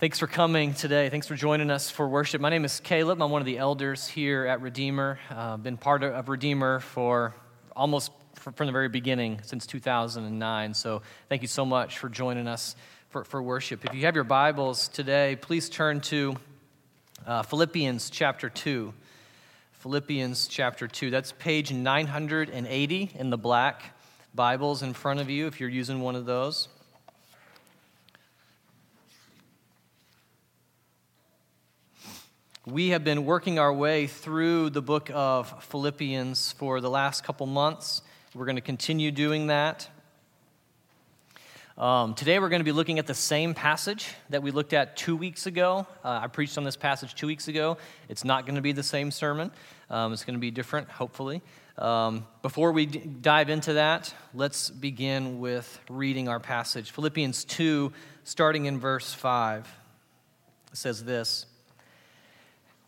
Thanks for coming today. Thanks for joining us for worship. My name is Caleb. I'm one of the elders here at Redeemer. Uh, been part of Redeemer for almost from the very beginning since 2009. So thank you so much for joining us for, for worship. If you have your Bibles today, please turn to uh, Philippians chapter 2. Philippians chapter 2. That's page 980 in the black Bibles in front of you if you're using one of those. We have been working our way through the book of Philippians for the last couple months. We're going to continue doing that. Um, today, we're going to be looking at the same passage that we looked at two weeks ago. Uh, I preached on this passage two weeks ago. It's not going to be the same sermon, um, it's going to be different, hopefully. Um, before we d- dive into that, let's begin with reading our passage. Philippians 2, starting in verse 5, says this.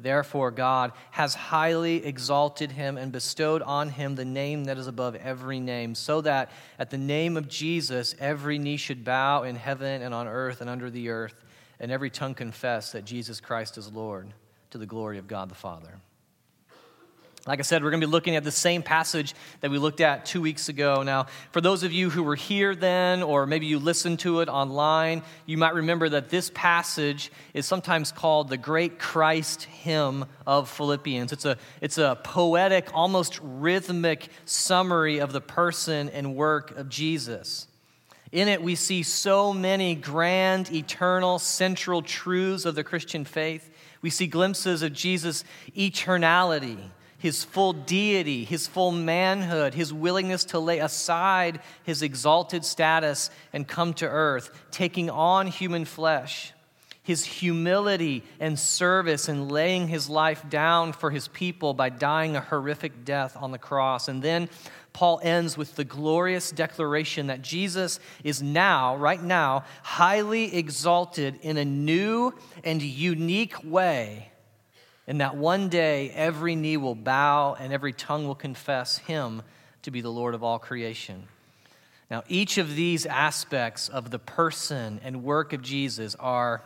Therefore, God has highly exalted him and bestowed on him the name that is above every name, so that at the name of Jesus every knee should bow in heaven and on earth and under the earth, and every tongue confess that Jesus Christ is Lord, to the glory of God the Father. Like I said, we're going to be looking at the same passage that we looked at two weeks ago. Now, for those of you who were here then, or maybe you listened to it online, you might remember that this passage is sometimes called the Great Christ Hymn of Philippians. It's a, it's a poetic, almost rhythmic summary of the person and work of Jesus. In it, we see so many grand, eternal, central truths of the Christian faith. We see glimpses of Jesus' eternality his full deity, his full manhood, his willingness to lay aside his exalted status and come to earth, taking on human flesh, his humility and service and laying his life down for his people by dying a horrific death on the cross. And then Paul ends with the glorious declaration that Jesus is now, right now, highly exalted in a new and unique way and that one day every knee will bow and every tongue will confess him to be the Lord of all creation. Now, each of these aspects of the person and work of Jesus are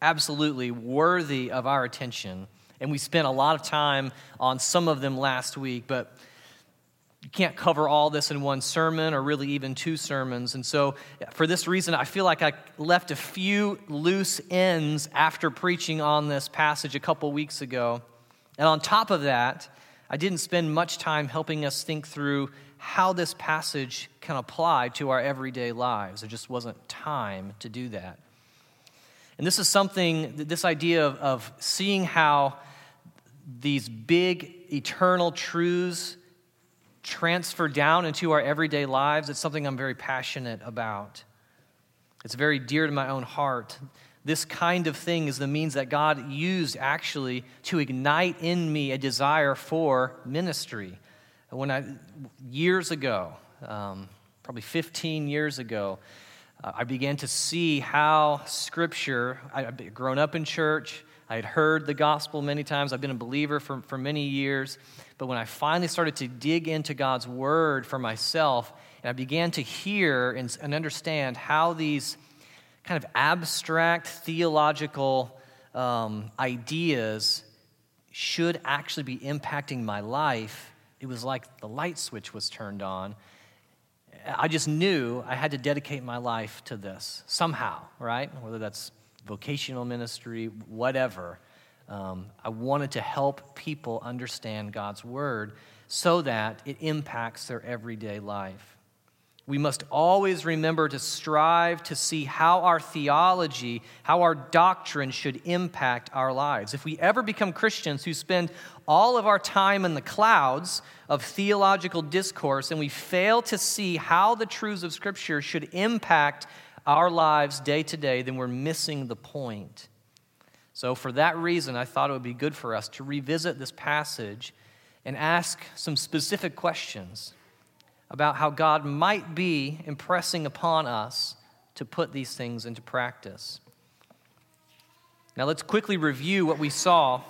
absolutely worthy of our attention. And we spent a lot of time on some of them last week, but you can't cover all this in one sermon or really even two sermons. And so, for this reason, I feel like I left a few loose ends after preaching on this passage a couple weeks ago. And on top of that, I didn't spend much time helping us think through how this passage can apply to our everyday lives. There just wasn't time to do that. And this is something, this idea of, of seeing how these big eternal truths transfer down into our everyday lives, it's something I'm very passionate about. It's very dear to my own heart. This kind of thing is the means that God used actually to ignite in me a desire for ministry. When I, years ago, um, probably 15 years ago, uh, I began to see how Scripture, I, I'd grown up in church, I had heard the gospel many times, I've been a believer for, for many years. But when I finally started to dig into God's word for myself, and I began to hear and, and understand how these kind of abstract theological um, ideas should actually be impacting my life, it was like the light switch was turned on. I just knew I had to dedicate my life to this somehow, right? Whether that's vocational ministry, whatever. Um, I wanted to help people understand God's word so that it impacts their everyday life. We must always remember to strive to see how our theology, how our doctrine should impact our lives. If we ever become Christians who spend all of our time in the clouds of theological discourse and we fail to see how the truths of Scripture should impact our lives day to day, then we're missing the point. So, for that reason, I thought it would be good for us to revisit this passage and ask some specific questions about how God might be impressing upon us to put these things into practice. Now, let's quickly review what we saw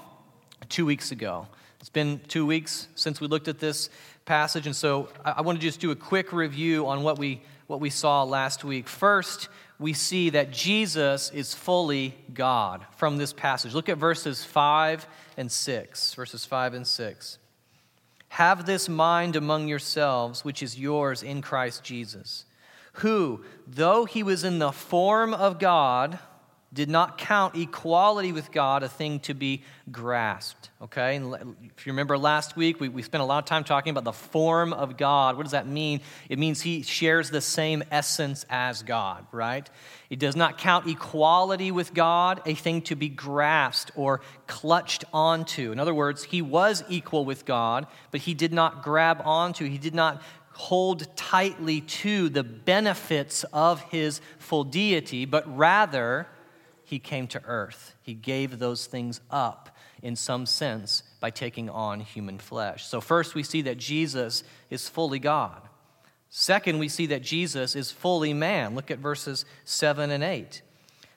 two weeks ago. It's been two weeks since we looked at this passage, and so I want to just do a quick review on what we, what we saw last week. First, we see that Jesus is fully God from this passage. Look at verses 5 and 6. Verses 5 and 6. Have this mind among yourselves, which is yours in Christ Jesus, who, though he was in the form of God, did not count equality with God a thing to be grasped. Okay? And if you remember last week, we, we spent a lot of time talking about the form of God. What does that mean? It means he shares the same essence as God, right? It does not count equality with God a thing to be grasped or clutched onto. In other words, he was equal with God, but he did not grab onto, he did not hold tightly to the benefits of his full deity, but rather, he came to earth. He gave those things up in some sense by taking on human flesh. So, first, we see that Jesus is fully God. Second, we see that Jesus is fully man. Look at verses 7 and 8.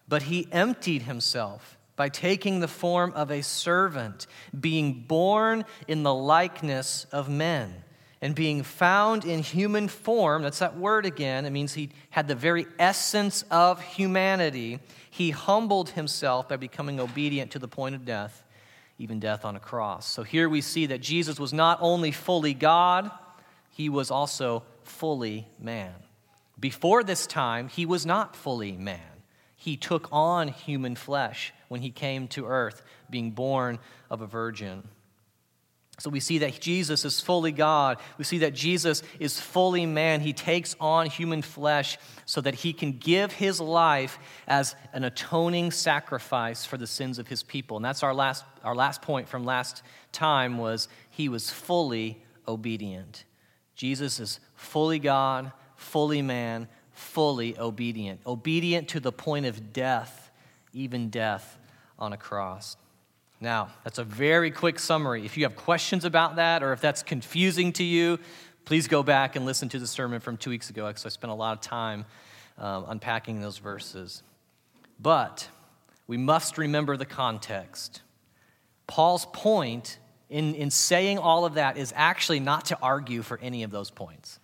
But he emptied himself by taking the form of a servant, being born in the likeness of men and being found in human form, that's that word again, it means he had the very essence of humanity. He humbled himself by becoming obedient to the point of death, even death on a cross. So here we see that Jesus was not only fully God, he was also fully man. Before this time, he was not fully man. He took on human flesh when he came to earth, being born of a virgin. So we see that Jesus is fully God. We see that Jesus is fully man. He takes on human flesh so that he can give his life as an atoning sacrifice for the sins of his people. And that's our last, our last point from last time was he was fully obedient. Jesus is fully God, fully man, fully obedient. Obedient to the point of death, even death on a cross. Now, that's a very quick summary. If you have questions about that or if that's confusing to you, please go back and listen to the sermon from two weeks ago because I spent a lot of time um, unpacking those verses. But we must remember the context. Paul's point in, in saying all of that is actually not to argue for any of those points.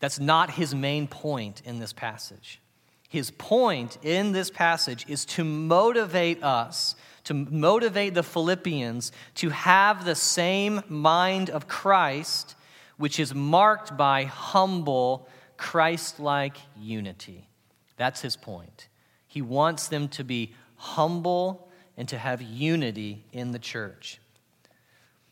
That's not his main point in this passage. His point in this passage is to motivate us to motivate the Philippians to have the same mind of Christ, which is marked by humble, Christ like unity. That's his point. He wants them to be humble and to have unity in the church.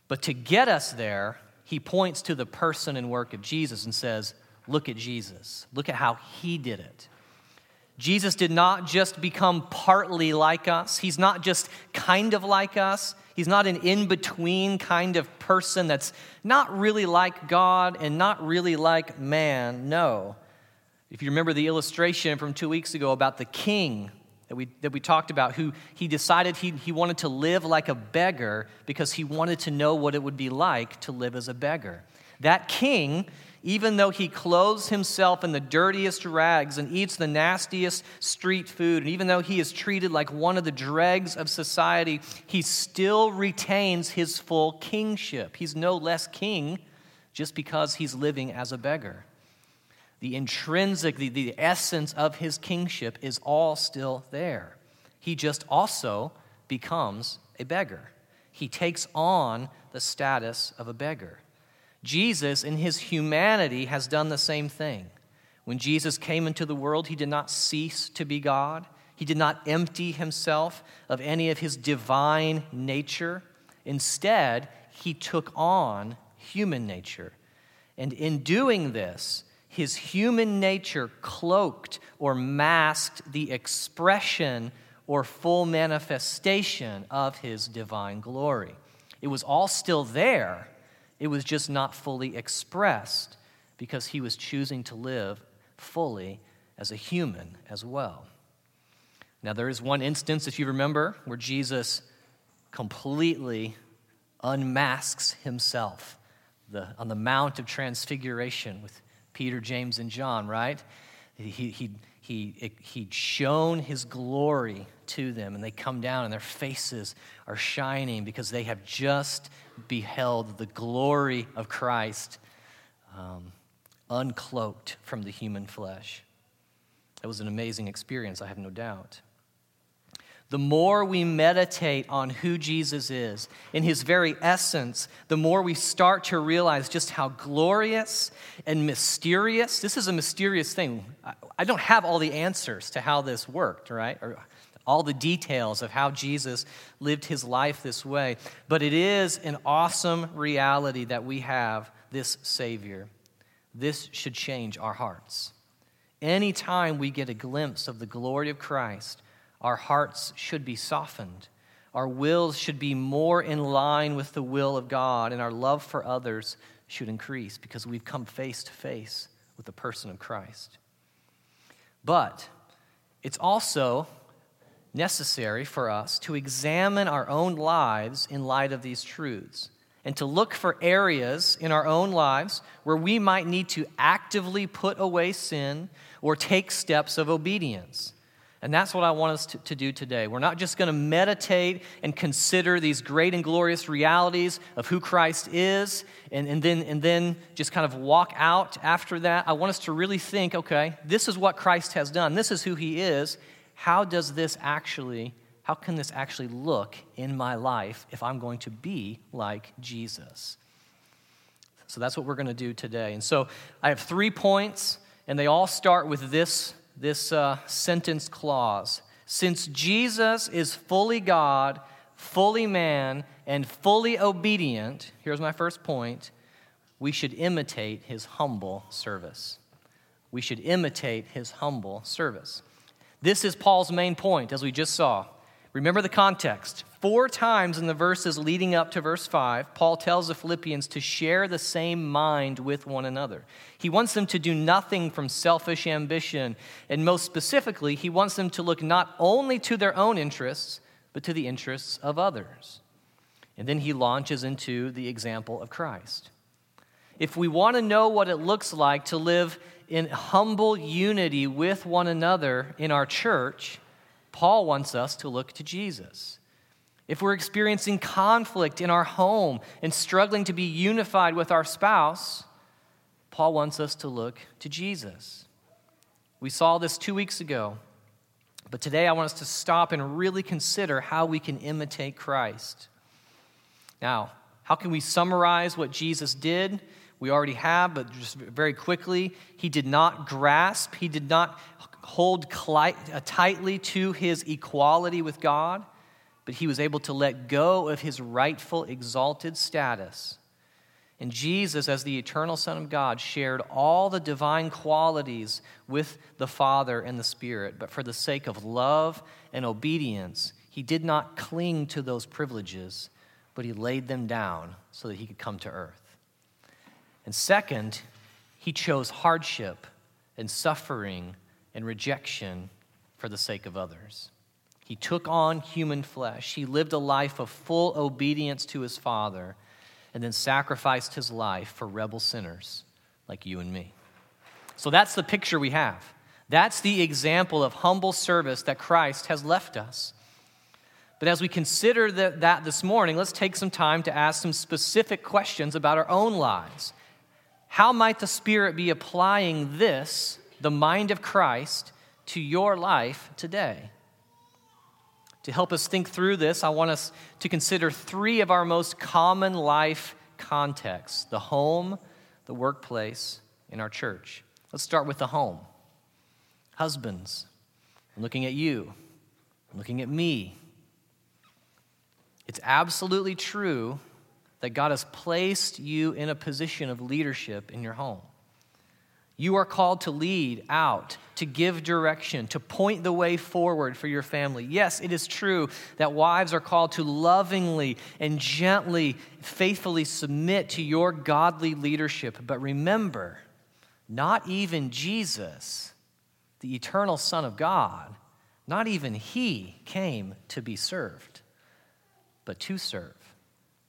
But to get us there, he points to the person and work of Jesus and says, Look at Jesus. Look at how he did it. Jesus did not just become partly like us. He's not just kind of like us. He's not an in between kind of person that's not really like God and not really like man. No. If you remember the illustration from two weeks ago about the king that we, that we talked about, who he decided he, he wanted to live like a beggar because he wanted to know what it would be like to live as a beggar. That king even though he clothes himself in the dirtiest rags and eats the nastiest street food, and even though he is treated like one of the dregs of society, he still retains his full kingship. He's no less king just because he's living as a beggar. The intrinsic, the, the essence of his kingship is all still there. He just also becomes a beggar. He takes on the status of a beggar. Jesus, in his humanity, has done the same thing. When Jesus came into the world, he did not cease to be God. He did not empty himself of any of his divine nature. Instead, he took on human nature. And in doing this, his human nature cloaked or masked the expression or full manifestation of his divine glory. It was all still there, it was just not fully expressed because he was choosing to live fully as a human as well. Now, there is one instance, if you remember, where Jesus completely unmasks himself the, on the Mount of Transfiguration with Peter, James, and John, right? He, he, he, he'd shown his glory to them, and they come down, and their faces are shining because they have just beheld the glory of Christ um, uncloaked from the human flesh. It was an amazing experience, I have no doubt the more we meditate on who Jesus is, in his very essence, the more we start to realize just how glorious and mysterious. This is a mysterious thing. I don't have all the answers to how this worked, right? Or all the details of how Jesus lived his life this way. But it is an awesome reality that we have this Savior. This should change our hearts. Anytime we get a glimpse of the glory of Christ, our hearts should be softened. Our wills should be more in line with the will of God, and our love for others should increase because we've come face to face with the person of Christ. But it's also necessary for us to examine our own lives in light of these truths and to look for areas in our own lives where we might need to actively put away sin or take steps of obedience. And that's what I want us to, to do today. We're not just going to meditate and consider these great and glorious realities of who Christ is and, and, then, and then just kind of walk out after that. I want us to really think okay, this is what Christ has done, this is who he is. How does this actually, how can this actually look in my life if I'm going to be like Jesus? So that's what we're going to do today. And so I have three points, and they all start with this this uh, sentence clause. Since Jesus is fully God, fully man, and fully obedient, here's my first point we should imitate his humble service. We should imitate his humble service. This is Paul's main point, as we just saw. Remember the context. Four times in the verses leading up to verse 5, Paul tells the Philippians to share the same mind with one another. He wants them to do nothing from selfish ambition, and most specifically, he wants them to look not only to their own interests, but to the interests of others. And then he launches into the example of Christ. If we want to know what it looks like to live in humble unity with one another in our church, Paul wants us to look to Jesus. If we're experiencing conflict in our home and struggling to be unified with our spouse, Paul wants us to look to Jesus. We saw this two weeks ago, but today I want us to stop and really consider how we can imitate Christ. Now, how can we summarize what Jesus did? We already have, but just very quickly, he did not grasp, he did not hold uh, tightly to his equality with God, but he was able to let go of his rightful exalted status. And Jesus, as the eternal Son of God, shared all the divine qualities with the Father and the Spirit. But for the sake of love and obedience, he did not cling to those privileges, but he laid them down so that he could come to earth. And second, he chose hardship and suffering and rejection for the sake of others. He took on human flesh. He lived a life of full obedience to his Father and then sacrificed his life for rebel sinners like you and me. So that's the picture we have. That's the example of humble service that Christ has left us. But as we consider that, this morning, let's take some time to ask some specific questions about our own lives. How might the Spirit be applying this the mind of Christ to your life today. To help us think through this, I want us to consider three of our most common life contexts the home, the workplace, and our church. Let's start with the home. Husbands, I'm looking at you, I'm looking at me. It's absolutely true that God has placed you in a position of leadership in your home. You are called to lead out, to give direction, to point the way forward for your family. Yes, it is true that wives are called to lovingly and gently, faithfully submit to your godly leadership. But remember, not even Jesus, the eternal Son of God, Not even he came to be served, but to serve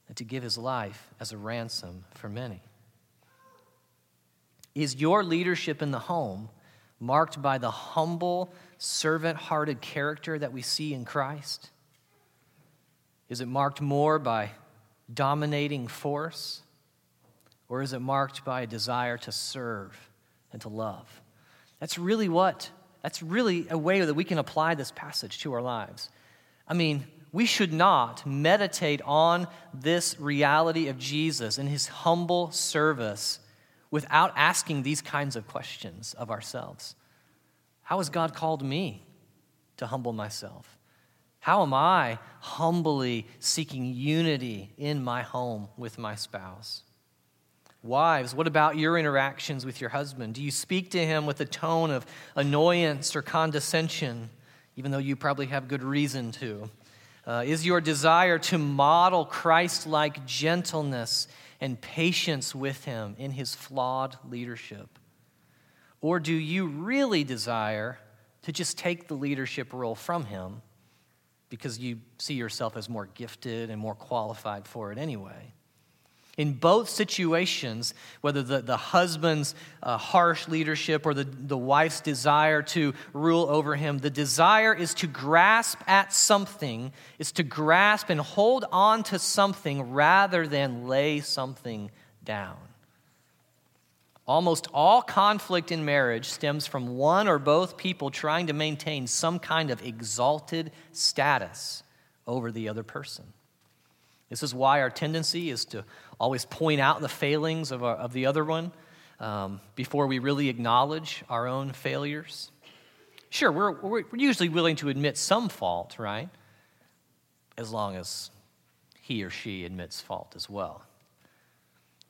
and to give his life as a ransom for many. Is your leadership in the home marked by the humble, servant hearted character that we see in Christ? Is it marked more by dominating force? Or is it marked by a desire to serve and to love? That's really what, that's really a way that we can apply this passage to our lives. I mean, we should not meditate on this reality of Jesus and his humble service without asking these kinds of questions of ourselves. How has God called me to humble myself? How am I humbly seeking unity in my home with my spouse? Wives, what about your interactions with your husband? Do you speak to him with a tone of annoyance or condescension, even though you probably have good reason to? Uh, is your desire to model Christ like gentleness and patience with him in his flawed leadership? Or do you really desire to just take the leadership role from him because you see yourself as more gifted and more qualified for it anyway? In both situations, whether the, the husband's uh, harsh leadership or the, the wife's desire to rule over him, the desire is to grasp at something, is to grasp and hold on to something rather than lay something down. Almost all conflict in marriage stems from one or both people trying to maintain some kind of exalted status over the other person. This is why our tendency is to always point out the failings of, our, of the other one um, before we really acknowledge our own failures. Sure, we're, we're usually willing to admit some fault, right? As long as he or she admits fault as well.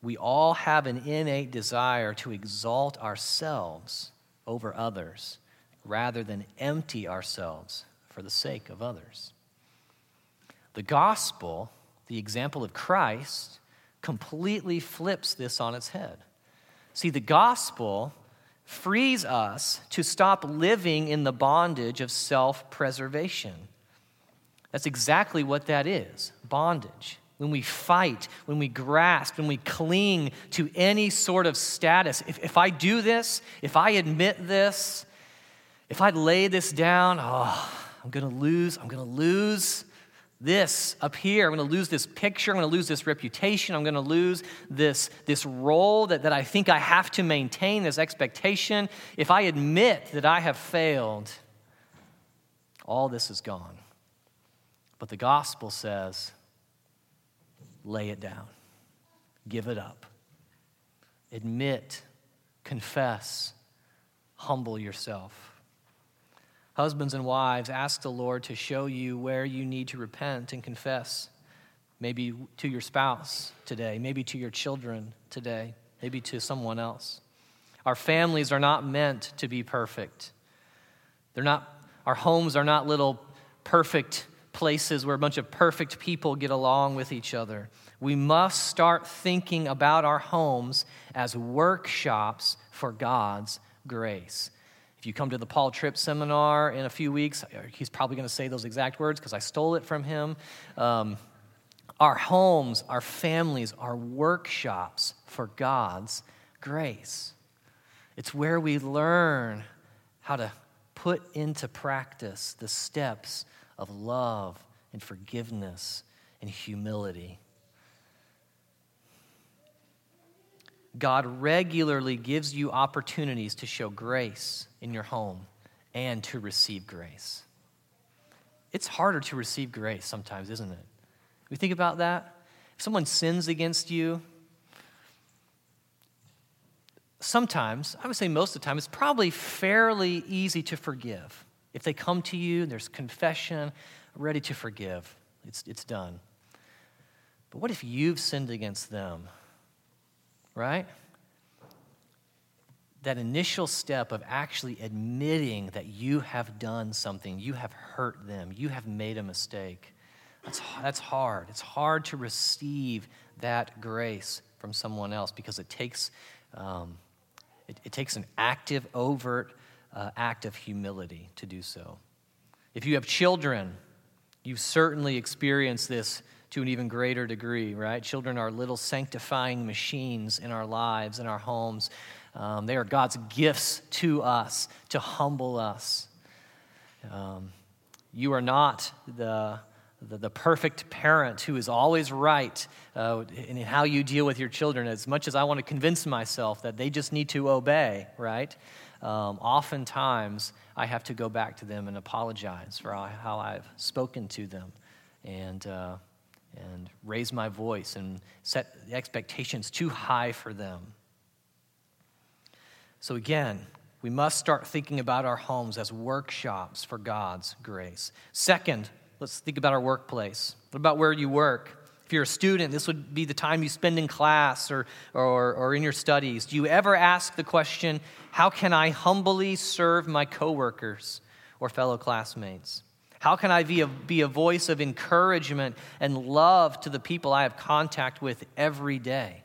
We all have an innate desire to exalt ourselves over others rather than empty ourselves for the sake of others. The gospel the example of Christ completely flips this on its head. See, the gospel frees us to stop living in the bondage of self preservation. That's exactly what that is bondage. When we fight, when we grasp, when we cling to any sort of status. If, if I do this, if I admit this, if I lay this down, oh, I'm to lose, I'm to lose this up here. I'm going to lose this picture. I'm going to lose this reputation. I'm going to lose this, this role that, that I think I have to maintain, this expectation. If I admit that I have failed, all this is gone. But the gospel says, lay it down, give it up, admit, confess, humble yourself. Husbands and wives, ask the Lord to show you where you need to repent and confess. Maybe to your spouse today, maybe to your children today, maybe to someone else. Our families are not meant to be perfect. They're not, our homes are not little perfect places where a bunch of perfect people get along with each other. We must start thinking about our homes as workshops for God's grace. You come to the Paul Tripp seminar in a few weeks, he's probably going to say those exact words because I stole it from him. Um, our homes, our families, are workshops for God's grace. It's where we learn how to put into practice the steps of love and forgiveness and humility. God regularly gives you opportunities to show grace in your home and to receive grace. It's harder to receive grace sometimes, isn't it? We think about that. If someone sins against you, sometimes, I would say most of the time, it's probably fairly easy to forgive. If they come to you, there's confession, ready to forgive, it's, it's done. But what if you've sinned against them? right? That initial step of actually admitting that you have done something, you have hurt them, you have made a mistake. That's, that's hard. It's hard to receive that grace from someone else because it takes, um, it, it, takes an active, overt uh, act of humility to do so. If you have children, you've certainly experienced this to an even greater degree, right? Children are little sanctifying machines in our lives, in our homes. Um, they are God's gifts to us to humble us. Um, you are not the, the, the, perfect parent who is always right uh, in how you deal with your children, as much as I want to convince myself that they just need to obey, right? Um, oftentimes, I have to go back to them and apologize for how I've spoken to them. And uh, and raise my voice and set expectations too high for them. So, again, we must start thinking about our homes as workshops for God's grace. Second, let's think about our workplace. What about where you work? If you're a student, this would be the time you spend in class or, or, or in your studies. Do you ever ask the question, How can I humbly serve my coworkers or fellow classmates? How can I be a, be a voice of encouragement and love to the people I have contact with every day?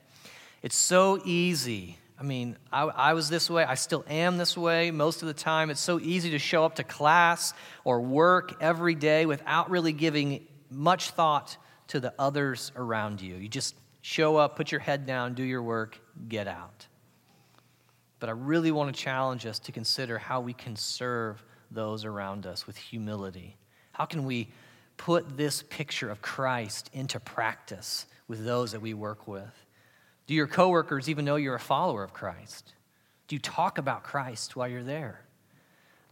It's so easy. I mean, I, I, was this way. I still am this way most of the time. It's so easy to show up to class or work every day without really giving much thought to the others around you. You just show up, put your head down, do your work, get out. But I really want to challenge us to consider how we can serve those around us with humility how can we put this picture of Christ into practice with those that we work with? Do your coworkers even know you're a follower of Christ? Do you talk about Christ while you're there?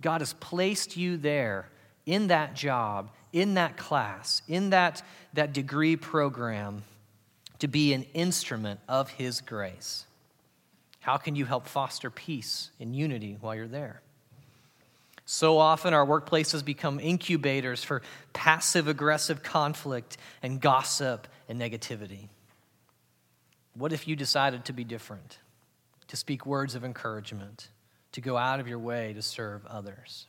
God has placed you there in that job, in that class, in that, that degree program to be an instrument of His grace. How can you help foster peace and unity while you're there? So often, our workplaces become incubators for passive aggressive conflict and gossip and negativity. What if you decided to be different, to speak words of encouragement, to go out of your way to serve others?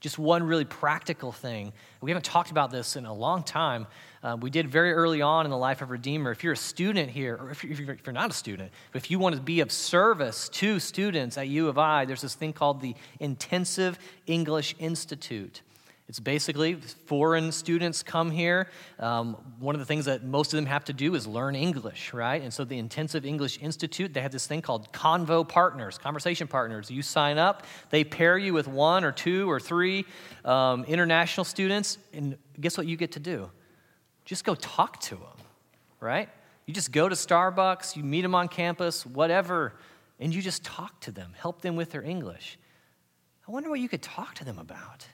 Just one really practical thing. We haven't talked about this in a long time. Uh, we did very early on in the life of Redeemer. If you're a student here, or if you're, if you're not a student, but if you want to be of service to students at U of I, there's this thing called the Intensive English Institute. It's basically foreign students come here. Um, one of the things that most of them have to do is learn English, right? And so the Intensive English Institute, they have this thing called Convo Partners, conversation partners. You sign up, they pair you with one or two or three um, international students, and guess what you get to do? Just go talk to them, right? You just go to Starbucks, you meet them on campus, whatever, and you just talk to them, help them with their English. I wonder what you could talk to them about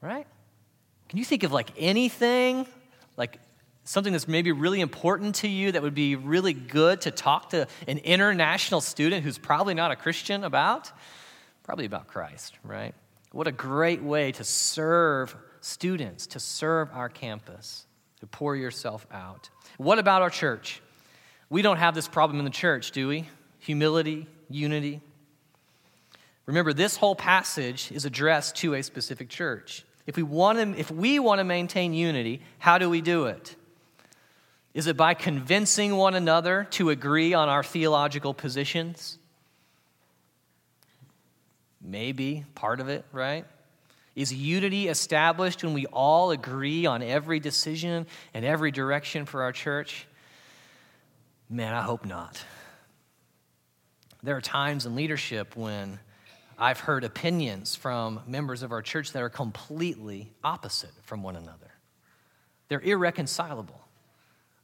right? Can you think of like anything, like something that's maybe really important to you that would be really good to talk to an international student who's probably not a Christian about? Probably about Christ, right? What a great way to serve students, to serve our campus, to pour yourself out. What about our church? We don't have this problem in the church, do we? Humility, unity. Remember, this whole passage is addressed to a specific church. If we want to, if we want to maintain unity, how do we do it? Is it by convincing one another to agree on our theological positions? Maybe part of it, right? Is unity established when we all agree on every decision and every direction for our church? Man, I hope not. There are times in leadership when I've heard opinions from members of our church that are completely opposite from one another. They're irreconcilable.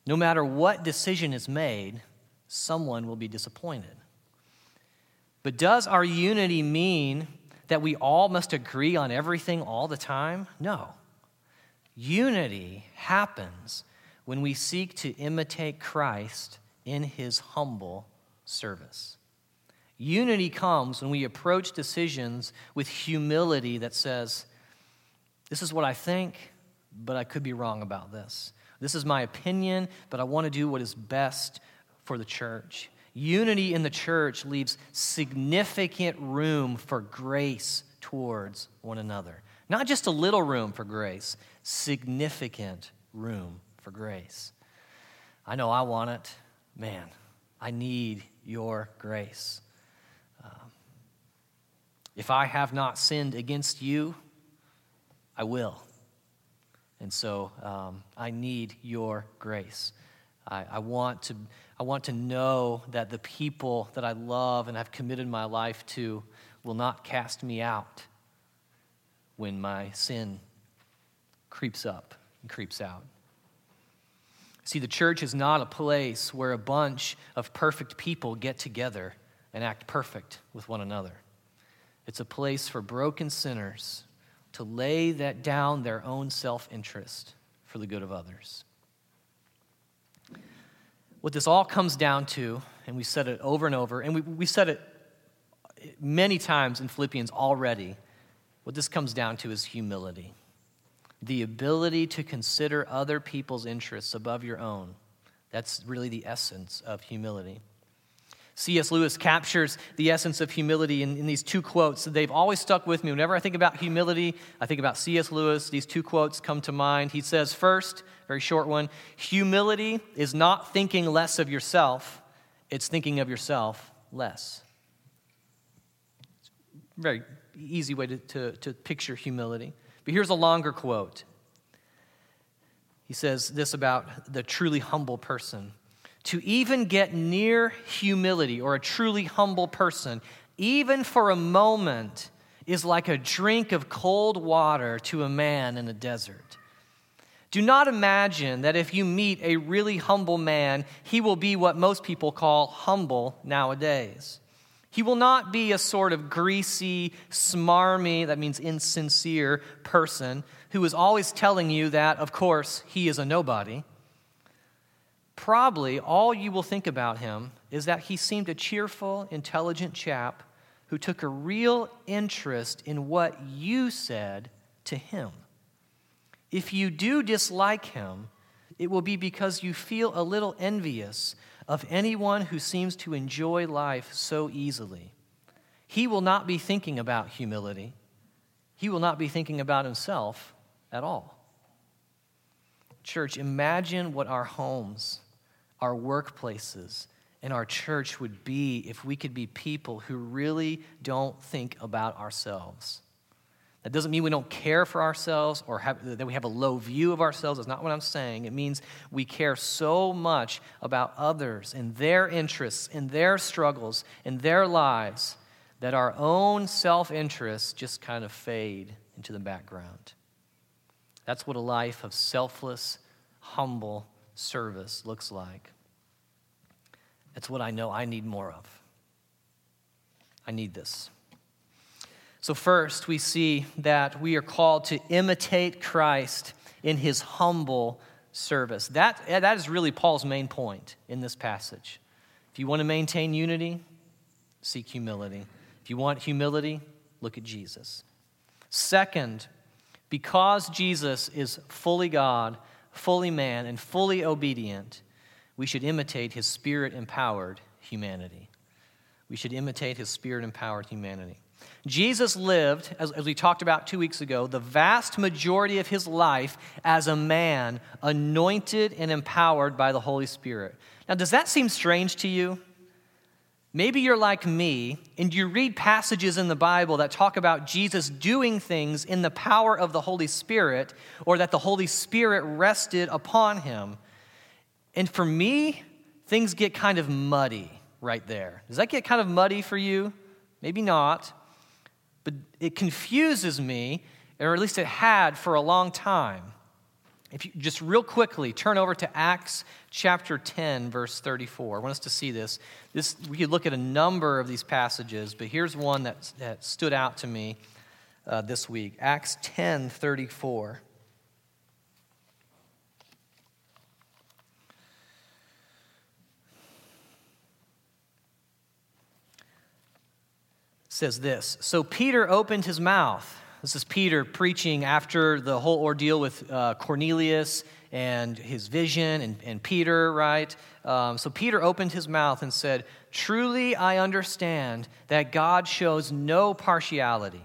No matter what decision is made, someone will be disappointed. But does our unity mean that we all must agree on everything all the time? No. Unity happens when we seek to imitate Christ in his humble service. Unity comes when we approach decisions with humility that says, This is what I think, but I could be wrong about this. This is my opinion, but I want to do what is best for the church. Unity in the church leaves significant room for grace towards one another. Not just a little room for grace, significant room for grace. I know I want it. Man, I need your grace. If I have not sinned against you, I will. And so um, I need your grace. I, I, want to, I want to know that the people that I love and have committed my life to will not cast me out when my sin creeps up and creeps out. See, the church is not a place where a bunch of perfect people get together and act perfect with one another. It's a place for broken sinners to lay that down their own self interest for the good of others. What this all comes down to, and we said it over and over, and we, we said it many times in Philippians already, what this comes down to is humility the ability to consider other people's interests above your own. That's really the essence of humility. C.S. Lewis captures the essence of humility in, in, these two quotes. They've always stuck with me. Whenever I think about humility, I think about C.S. Lewis. These two quotes come to mind. He says, first, very short one humility is not thinking less of yourself, it's thinking of yourself less. Very easy way to, to, to picture humility. But here's a longer quote. He says this about the truly humble person. To even get near humility or a truly humble person, even for a moment, is like a drink of cold water to a man in a desert. Do not imagine that if you meet a really humble man, he will be what most people call humble nowadays. He will not be a sort of greasy, smarmy, that means insincere person who is always telling you that, of course, he is a nobody. Probably all you will think about him is that he seemed a cheerful, intelligent chap who took a real interest in what you said to him. If you do dislike him, it will be because you feel a little envious of anyone who seems to enjoy life so easily. He will not be thinking about humility. He will not be thinking about himself at all. Church, imagine what our homes, our workplaces, and our church would be if we could be people who really don't think about ourselves. That doesn't mean we don't care for ourselves or have, that we have a low view of ourselves. That's not what I'm saying. It means we care so much about others and their interests and their struggles and their lives that our own self interests just kind of fade into the background. That's what a life of selfless, humble service looks like. It's what I know I need more of. I need this. So, first, we see that we are called to imitate Christ in his humble service. That, that is really Paul's main point in this passage. If you want to maintain unity, seek humility. If you want humility, look at Jesus. Second, because Jesus is fully God, fully man, and fully obedient, we should imitate his spirit empowered humanity. We should imitate his spirit empowered humanity. Jesus lived, as, as, we talked about two weeks ago, the vast majority of his life as a man anointed and empowered by the Holy Spirit. Now, does that seem strange to you? Maybe you're like me and you read passages in the Bible that talk about Jesus doing things in the power of the Holy Spirit or that the Holy Spirit rested upon him. And for me, things get kind of muddy right there. Does that get kind of muddy for you? Maybe not but it confuses me, or at least it had for a long time. If you just real quickly turn over to Acts chapter 10, verse 34. I want us to see this. this we could look at a number of these passages, but here's one that, that stood out to me uh, this week Acts 10, 34. Says this So Peter opened his mouth. This is Peter preaching after the whole ordeal with uh, Cornelius and his vision and, and Peter, right? Um, so Peter opened his mouth and said, Truly I understand that God shows no partiality,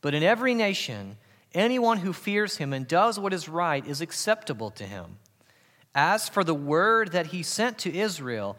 but in every nation, anyone who fears him and does what is right is acceptable to him. As for the word that he sent to Israel,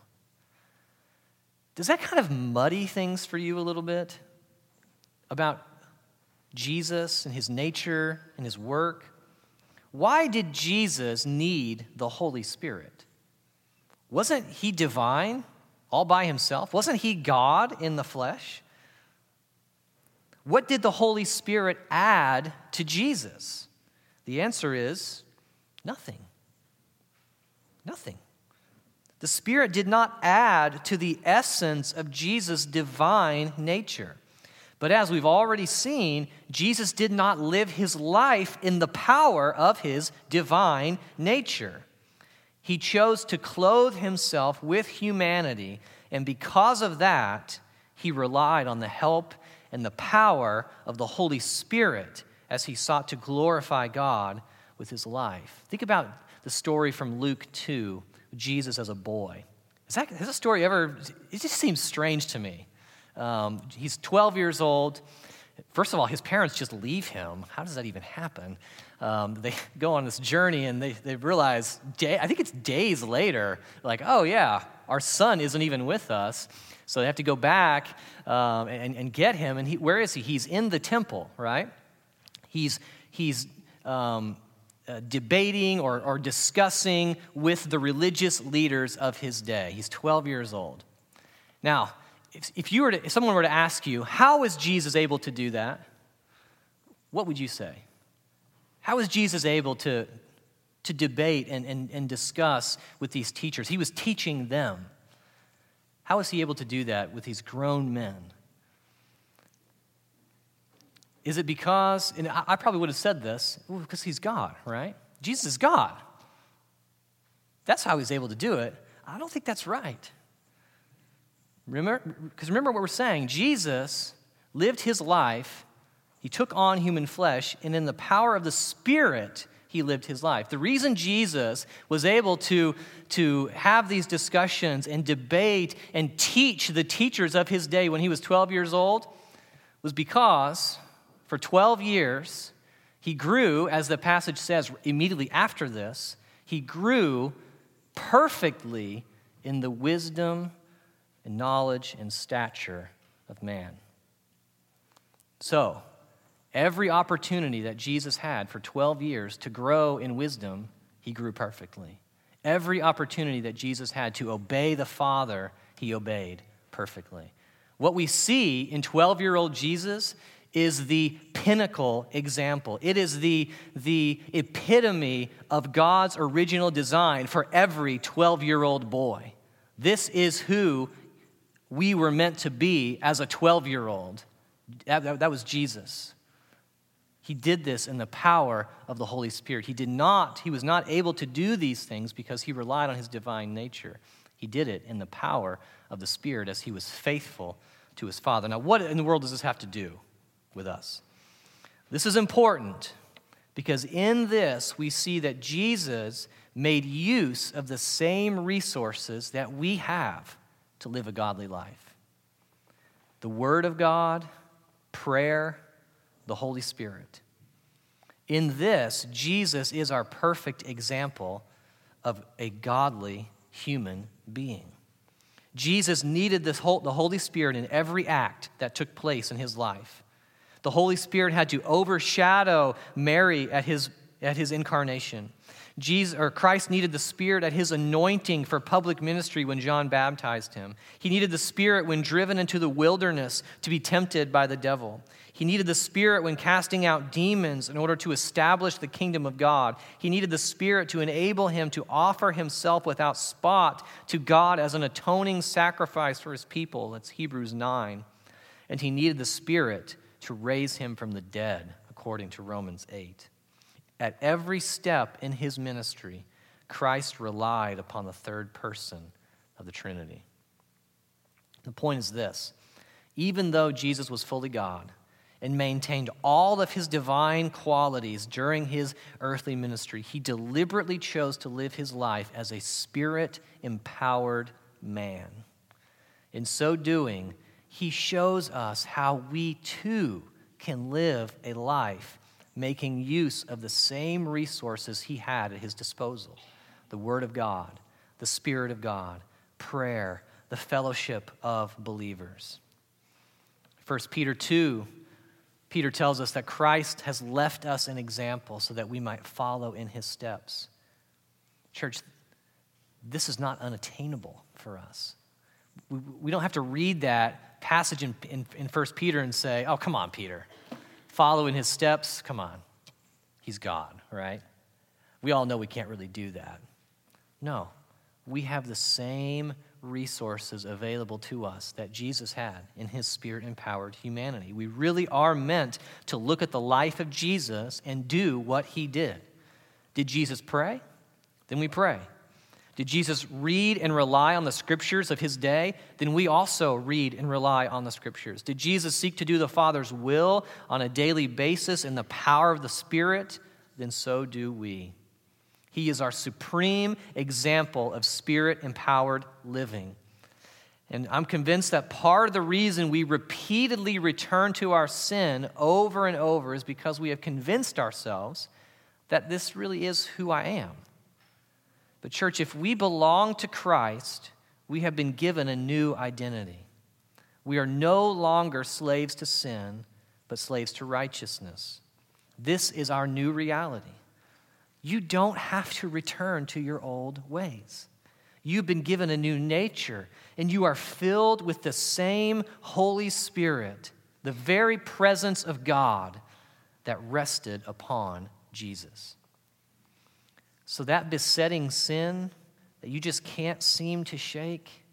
Does that kind of muddy things for you a little bit about Jesus and his nature and his work? Why did Jesus need the Holy Spirit? Wasn't he divine all by himself? Wasn't he God in the flesh? What did the Holy Spirit add to Jesus? The answer is nothing. Nothing. The Spirit did not add to the essence of Jesus' divine nature. But as we've already seen, Jesus did not live his life in the power of his divine nature. He chose to clothe himself with humanity, and because of that, he relied on the help and the power of the Holy Spirit as he sought to glorify God with his life. Think about the story from Luke 2, Jesus as a boy. Is that, has story ever, it just seems strange to me. Um, he's 12 years old. First of all, his parents just leave him. How does that even happen? Um, they go on this journey and they, they realize, day, I think it's days later, like, oh, yeah, our son isn't even with us. So they have to go back um, and, and get him. And he, where is he? He's in the temple, right? He's, he's um, uh, debating or, or discussing with the religious leaders of his day. He's 12 years old. Now, if, if, you were to, if someone were to ask you, how is Jesus able to do that? What would you say? How is Jesus able to, to debate and, and, and discuss with these teachers? He was teaching them. How is he able to do that with these grown men? Is it because, and I probably would have said this, because he's God, right? Jesus is God. That's how he's able to do it. I don't think that's right. Remember, because remember what we're saying Jesus lived his life, he took on human flesh, and in the power of the Spirit, he lived his life. The reason Jesus was able to, to have these discussions and debate and teach the teachers of his day when he was 12 years old was because for 12 years he grew, as the passage says immediately after this, he grew perfectly in the wisdom and knowledge and stature of man. So, every opportunity that Jesus had for 12 years to grow in wisdom, he grew perfectly. Every opportunity that Jesus had to obey the Father, he obeyed perfectly. What we see in 12 year old Jesus is the pinnacle example. It is the, the epitome of God's original design for every 12 year old boy. This is who we were meant to be as a 12 year old. That, that was Jesus. He did this in the power of the Holy Spirit. He did not, he was not able to do these things because he relied on his divine nature. He did it in the power of the Spirit as he was faithful to his Father. Now, what in the world does this have to do with us? This is important because in this we see that Jesus made use of the same resources that we have to live a godly life the Word of God, prayer, the Holy Spirit. In this, Jesus is our perfect example of a godly human being. Jesus needed whole, the Holy Spirit in every act that took place in his life. The Holy Spirit had to overshadow Mary at his, at his incarnation. Jesus, or Christ needed the Spirit at his anointing for public ministry when John baptized him. He needed the Spirit when driven into the wilderness to be tempted by the devil. He needed the Spirit when casting out demons in order to establish the kingdom of God. He needed the Spirit to enable him to offer himself without spot to God as an atoning sacrifice for his people. That's Hebrews 9. And he needed the Spirit to raise him from the dead, according to Romans 8. At every step in his ministry, Christ relied upon the third person of the Trinity. The point is this Even though Jesus was fully God and maintained all of his divine qualities during his earthly ministry, he deliberately chose to live his life as a spirit empowered man. In so doing, he shows us how we too can live a life making use of the same resources he had at his disposal the Word of God, the Spirit of God, prayer, the fellowship of believers. 1 Peter 2, Peter tells us that Christ has left us an example so that we might follow in his steps. Church, this is not unattainable for us. We, we don't have to read that passage in, in, in 1 Peter and say, oh, come on, Peter follow in his steps, come on, he's God, right? We all know we can't really do that. No, we have the same resources available to us that Jesus had in his spirit empowered humanity. We really are meant to look at the life of Jesus and do what he did. Did Jesus pray? Then we pray. Did Jesus read and rely on the scriptures of his day? Then we also read and rely on the scriptures. Did Jesus seek to do the Father's will on a daily basis in the power of the Spirit? Then so do we. He is our supreme example of spirit empowered living. And I'm convinced that part of the reason we repeatedly return to our sin over and over is because we have convinced ourselves that this really is who I am. But, church, if we belong to Christ, we have been given a new identity. We are no longer slaves to sin, but slaves to righteousness. This is our new reality. You don't have to return to your old ways. You've been given a new nature, and you are filled with the same Holy Spirit, the very presence of God that rested upon Jesus. So, that besetting sin that you just can't seem to shake,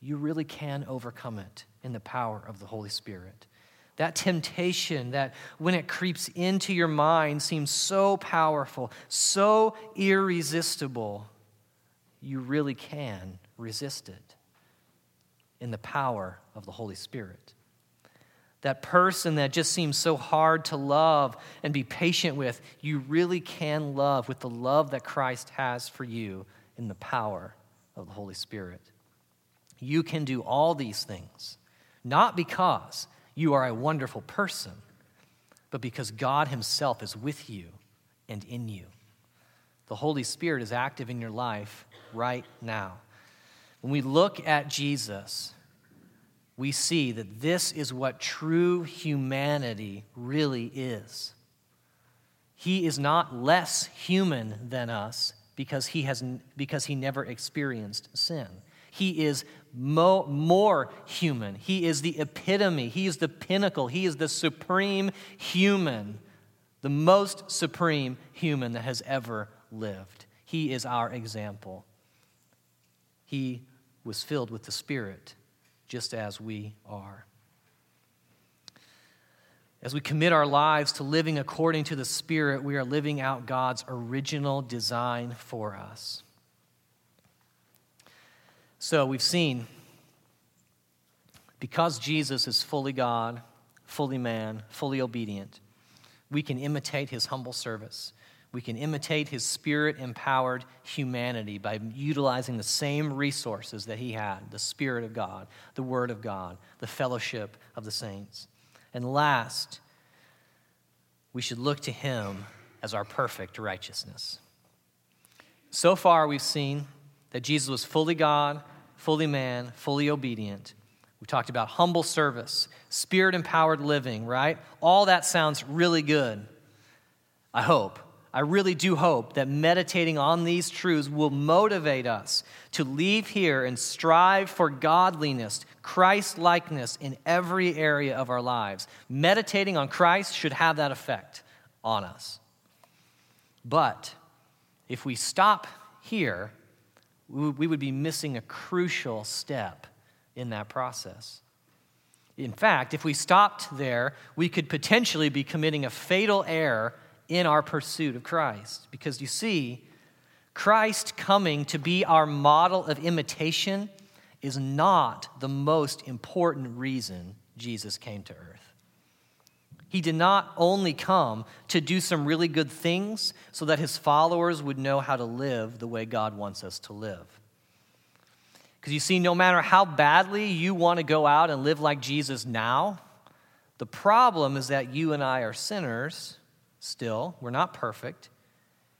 you really can overcome it in the power of the Holy Spirit. That temptation that when it creeps into your mind seems so powerful, so irresistible, you really can resist it in the power of the Holy Spirit that person that just seems so hard to love and be patient with, you really can love with the love that Christ has for you in the power of the Holy Spirit. You can do all these things, not because you are a wonderful person, but because God Himself is with you and in you. The Holy Spirit is active in your life right now. When we look at Jesus, we see that this is what true humanity really is. He is not less human than us because he, has, because he never experienced sin. He is mo- more human. He is the epitome. He is the pinnacle. He is the supreme human, the most supreme human that has ever lived. He is our example. He was filled with the Spirit just as we are. As we commit our lives to living according to the Spirit, we are living out God's original design for us. So we've seen because Jesus is fully God, fully man, fully obedient, we can imitate his humble service. We can imitate his spirit empowered humanity by utilizing the same resources that he had the Spirit of God, the Word of God, the fellowship of the saints. And last, we should look to him as our perfect righteousness. So far, we've seen that Jesus was fully God, fully man, fully obedient. We talked about humble service, spirit empowered living, right? All that sounds really good. I hope. I really do hope that meditating on these truths will motivate us to leave here and strive for godliness, Christ likeness in every area of our lives. Meditating on Christ should have that effect on us. But if we stop here, we would be missing a crucial step in that process. In fact, if we stopped there, we could potentially be committing a fatal error in our pursuit of Christ. Because you see, Christ coming to be our model of imitation is not the most important reason Jesus came to earth. He did not only come to do some really good things so that his followers would know how to live the way God wants us to live. Because you see, no matter how badly you want to go out and live like Jesus now, the problem is that you and I are sinners still. We're not perfect.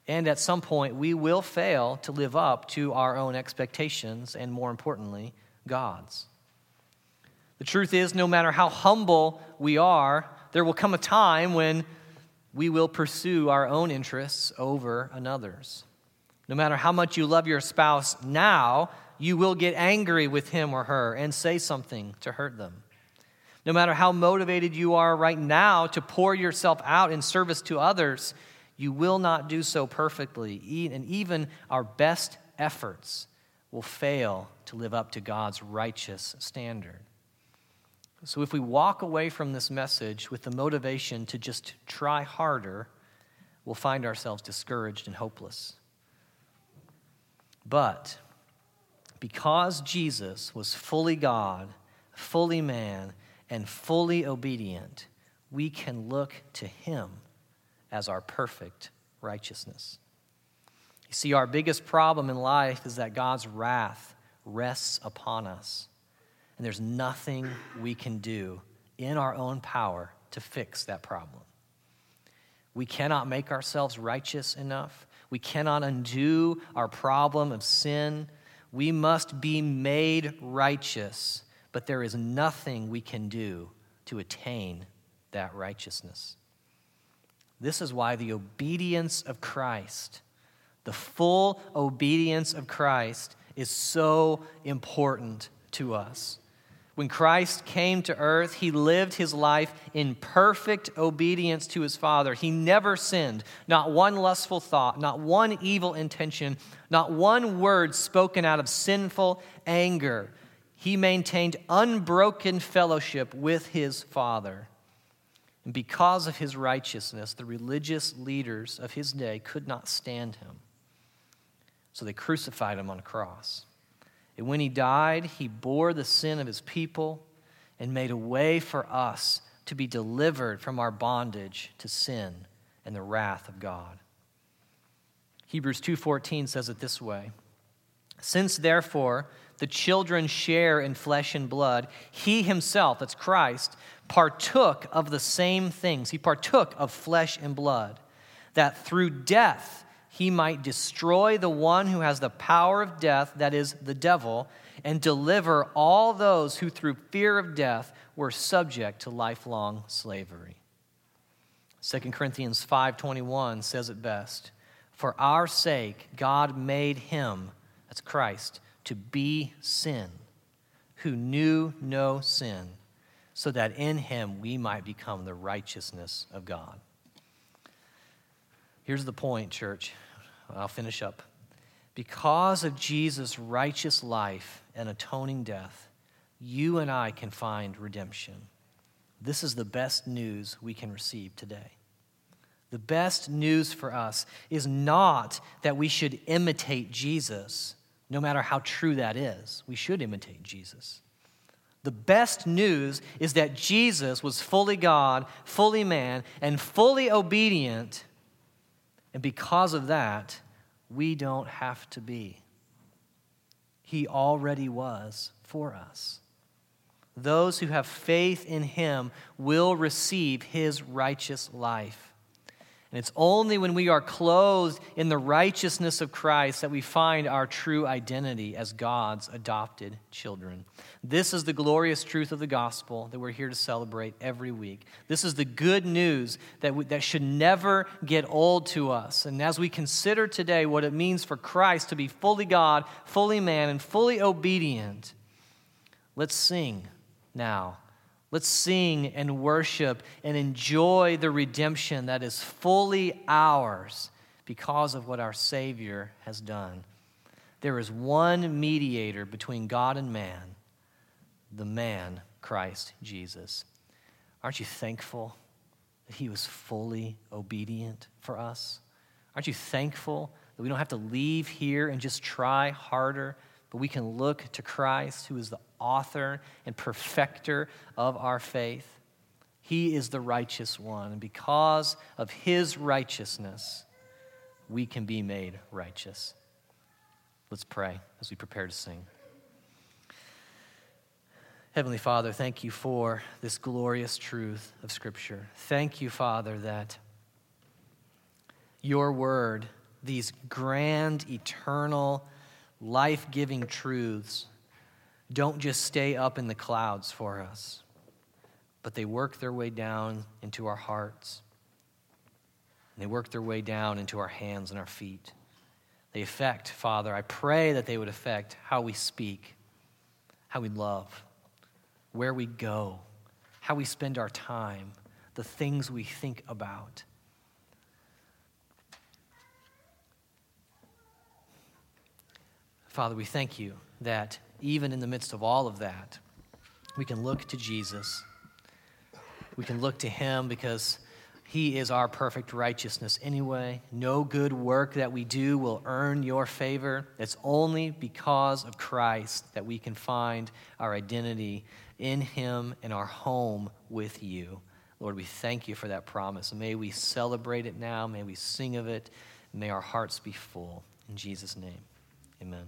And at some point, we will fail to live up to our own expectations and, more importantly, God's. The truth is, no matter how humble we are, there will come a time when we will pursue our own interests over another's. No matter how much you love your spouse now, you will get angry with him or her and say something to hurt them. No matter how motivated you are right now to pour yourself out in service to others, you will not do so perfectly. And even our best efforts will fail to live up to God's righteous standard. So, if we walk away from this message with the motivation to just try harder, we'll find ourselves discouraged and hopeless. But because Jesus was fully God, fully man, and fully obedient, we can look to him as our perfect righteousness. You see, our biggest problem in life is that God's wrath rests upon us. And there's nothing we can do in our own power to fix that problem. We cannot make ourselves righteous enough. We cannot undo our problem of sin. We must be made righteous, but there is nothing we can do to attain that righteousness. This is why the obedience of Christ, the full obedience of Christ, is so important to us. When Christ came to earth, he lived his life in perfect obedience to his Father. He never sinned, not one lustful thought, not one evil intention, not one word spoken out of sinful anger. He maintained unbroken fellowship with his Father. And because of his righteousness, the religious leaders of his day could not stand him. So they crucified him on a cross. And when he died, he bore the sin of his people and made a way for us to be delivered from our bondage to sin and the wrath of God. Hebrews 2:14 says it this way: Since therefore the children share in flesh and blood, he himself, that's Christ, partook of the same things. He partook of flesh and blood, that through death he might destroy the one who has the power of death, that is, the devil, and deliver all those who through fear of death were subject to lifelong slavery. 2 Corinthians 5:21 says it best. For our sake God made him, that's Christ, to be sin, who knew no sin, so that in him we might become the righteousness of God. Here's the point, church. I'll finish up. Because of Jesus' righteous life and atoning death, you and I can find redemption. This is the best news we can receive today. The best news for us is not that we should imitate Jesus, no matter how true that is. We should imitate Jesus. The best news is that Jesus was fully God, fully man, and fully obedient and because of that, we don't have to be. He already was for us. Those who have faith in him will receive his righteous life. And it's only when we are clothed in the righteousness of Christ that we find our true identity as God's adopted children. This is the glorious truth of the gospel that we're here to celebrate every week. This is the good news that, we, that should never get old to us. And as we consider today what it means for Christ to be fully God, fully man, and fully obedient, let's sing now Let's sing and worship and enjoy the redemption that is fully ours because of what our Savior has done. There is one mediator between God and man, the man, Christ Jesus. Aren't you thankful that he was fully obedient for us? Aren't you thankful that we don't have to leave here and just try harder but we can look to Christ, who is the author and perfecter of our faith. He is the righteous one, and because of his righteousness, we can be made righteous. Let's pray as we prepare to sing. Heavenly Father, thank you for this glorious truth of Scripture. Thank you, Father, that your word, these grand, eternal, life giving truths, don't just stay up in the clouds for us, but they work their way down into our hearts. And they work their way down into our hands and our feet. They affect, Father, I pray that they would affect how we speak, how we love, where we go, how we spend our time, the things we think about. Father, we thank you that even in the midst of all of that, we can look to Jesus. We can look to him because he is our perfect righteousness anyway. No good work that we do will earn your favor. It's only because of Christ that we can find our identity in him and our home with you. Lord, we thank you for that promise. May we celebrate it now. May we sing of it. May our hearts be full. In Jesus' name, amen.